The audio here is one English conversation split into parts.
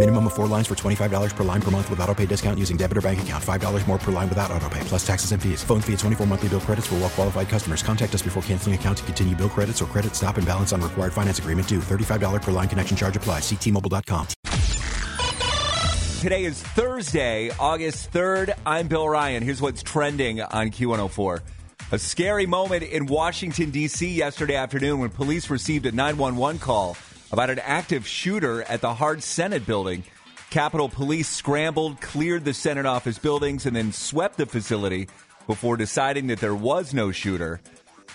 Minimum of four lines for $25 per line per month with auto pay discount using debit or bank account. $5 more per line without auto pay, plus taxes and fees. Phone fee at 24 monthly bill credits for well qualified customers. Contact us before canceling account to continue bill credits or credit stop and balance on required finance agreement due. $35 per line connection charge applies. Ctmobile.com. Today is Thursday, August 3rd. I'm Bill Ryan. Here's what's trending on Q104. A scary moment in Washington, D.C. yesterday afternoon when police received a 911 call about an active shooter at the Hart Senate building. Capitol Police scrambled, cleared the Senate office buildings, and then swept the facility before deciding that there was no shooter.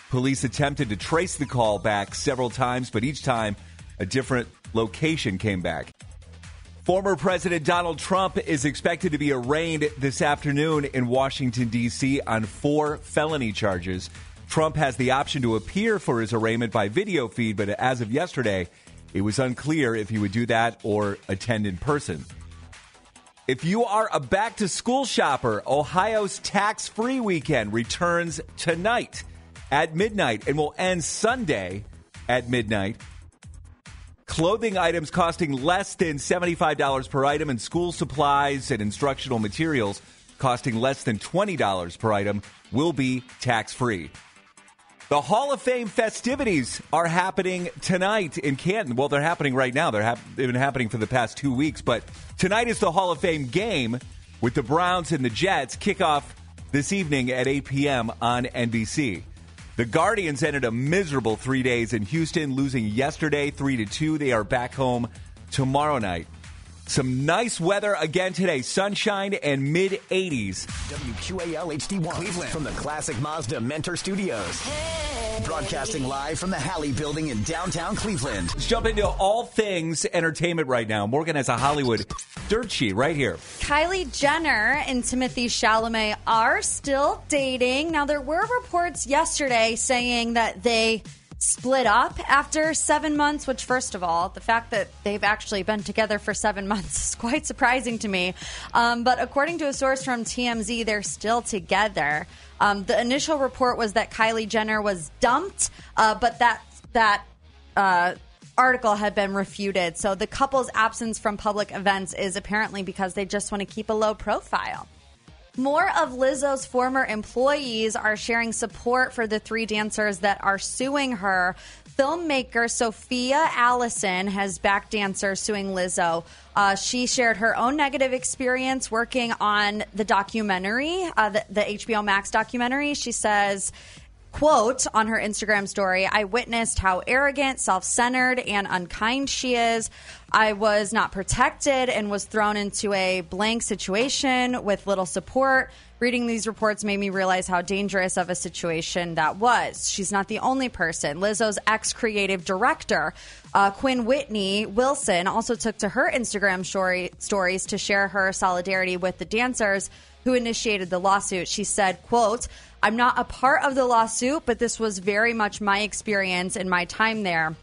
Police attempted to trace the call back several times, but each time a different location came back. Former President Donald Trump is expected to be arraigned this afternoon in Washington, D.C. on four felony charges. Trump has the option to appear for his arraignment by video feed, but as of yesterday, it was unclear if he would do that or attend in person. If you are a back to school shopper, Ohio's tax free weekend returns tonight at midnight and will end Sunday at midnight. Clothing items costing less than $75 per item and school supplies and instructional materials costing less than $20 per item will be tax free. The Hall of Fame festivities are happening tonight in Canton. Well, they're happening right now. They're hap- they've been happening for the past two weeks, but tonight is the Hall of Fame game with the Browns and the Jets. Kickoff this evening at 8 p.m. on NBC. The Guardians ended a miserable three days in Houston, losing yesterday three to two. They are back home tomorrow night. Some nice weather again today, sunshine and mid 80s. WQAL HD1 Cleveland from the classic Mazda Mentor Studios. Broadcasting live from the Halle Building in downtown Cleveland. Let's jump into all things entertainment right now. Morgan has a Hollywood dirt sheet right here. Kylie Jenner and Timothée Chalamet are still dating. Now, there were reports yesterday saying that they split up after seven months, which, first of all, the fact that they've actually been together for seven months is quite surprising to me. Um, but according to a source from TMZ, they're still together. Um, the initial report was that Kylie Jenner was dumped, uh, but that that uh, article had been refuted. So the couple's absence from public events is apparently because they just want to keep a low profile. More of Lizzo's former employees are sharing support for the three dancers that are suing her. Filmmaker Sophia Allison has backed dancers suing Lizzo. Uh, she shared her own negative experience working on the documentary, uh, the, the HBO Max documentary. She says, quote on her Instagram story I witnessed how arrogant, self centered, and unkind she is. I was not protected and was thrown into a blank situation with little support. Reading these reports made me realize how dangerous of a situation that was. She's not the only person. Lizzo's ex creative director, uh, Quinn Whitney Wilson, also took to her Instagram story, stories to share her solidarity with the dancers who initiated the lawsuit. She said, quote, I'm not a part of the lawsuit, but this was very much my experience in my time there.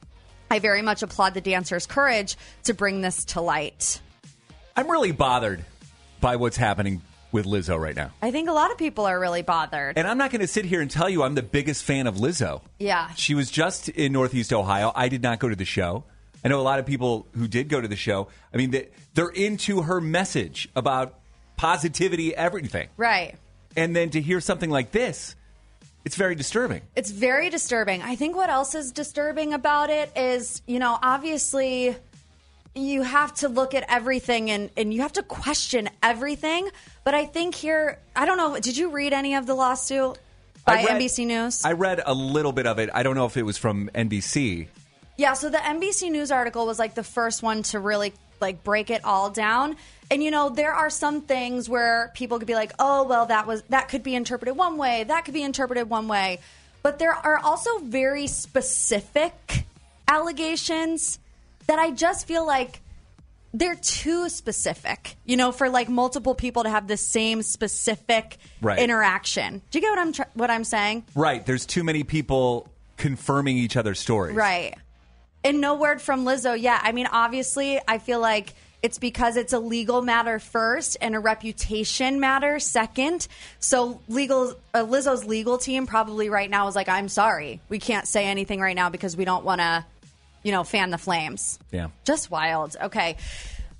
I very much applaud the dancers' courage to bring this to light. I'm really bothered by what's happening with Lizzo right now. I think a lot of people are really bothered. And I'm not going to sit here and tell you I'm the biggest fan of Lizzo. Yeah. She was just in Northeast Ohio. I did not go to the show. I know a lot of people who did go to the show. I mean, they- they're into her message about positivity, everything. Right. And then to hear something like this, it's very disturbing. It's very disturbing. I think what else is disturbing about it is, you know, obviously you have to look at everything and, and you have to question everything. But I think here, I don't know, did you read any of the lawsuit by read- NBC News? I read a little bit of it. I don't know if it was from NBC. Yeah, so the NBC News article was like the first one to really like break it all down. And you know, there are some things where people could be like, "Oh, well, that was that could be interpreted one way, that could be interpreted one way." But there are also very specific allegations that I just feel like they're too specific, you know, for like multiple people to have the same specific Right. interaction. Do you get what I'm tr- what I'm saying? Right. There's too many people confirming each other's stories. Right. And no word from Lizzo yeah I mean, obviously, I feel like it's because it's a legal matter first and a reputation matter second. So legal uh, Lizzo's legal team probably right now is like, "I'm sorry, we can't say anything right now because we don't want to, you know, fan the flames." Yeah. Just wild. Okay.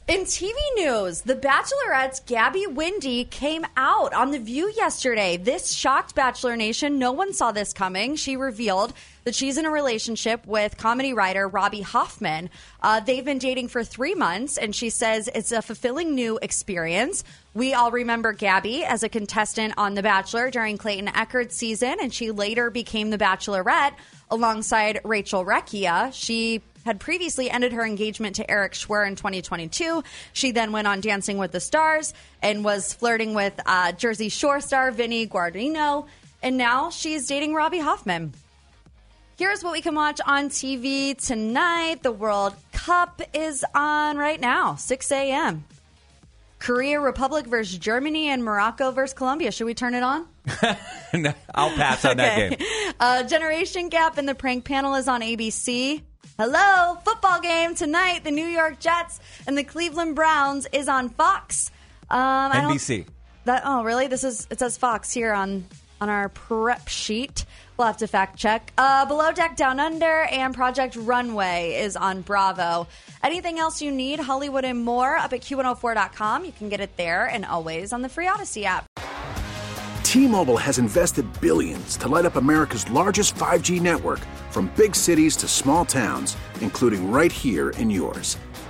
In TV news, The Bachelorette's Gabby Windey came out on The View yesterday. This shocked Bachelor Nation. No one saw this coming. She revealed that she's in a relationship with comedy writer Robbie Hoffman. Uh, they've been dating for three months, and she says it's a fulfilling new experience. We all remember Gabby as a contestant on The Bachelor during Clayton Echard's season, and she later became The Bachelorette alongside Rachel Recchia. She had previously ended her engagement to Erich Schwer in 2022. She then went on Dancing with the Stars and was flirting with uh, Jersey Shore star Vinny Guardino. And now she's dating Robbie Hoffman. Here's what we can watch on TV tonight. The World Cup is on right now, 6 a.m. Korea Republic versus Germany and Morocco versus Colombia. Should we turn it on? No, I'll pass on that game. Uh, Generation Gap and the prank panel is on ABC. Hello, football game tonight. The New York Jets and the Cleveland Browns is on Fox. Um, I don't- NBC. That oh really? This is it says Fox here on on our prep sheet. We'll have to fact check. Uh, Below Deck Down Under and Project Runway is on Bravo. Anything else you need, Hollywood and more, up at q104.com. You can get it there and always on the free Audacy app. T-Mobile has invested billions to light up America's largest 5G network from big cities to small towns, including right here in yours.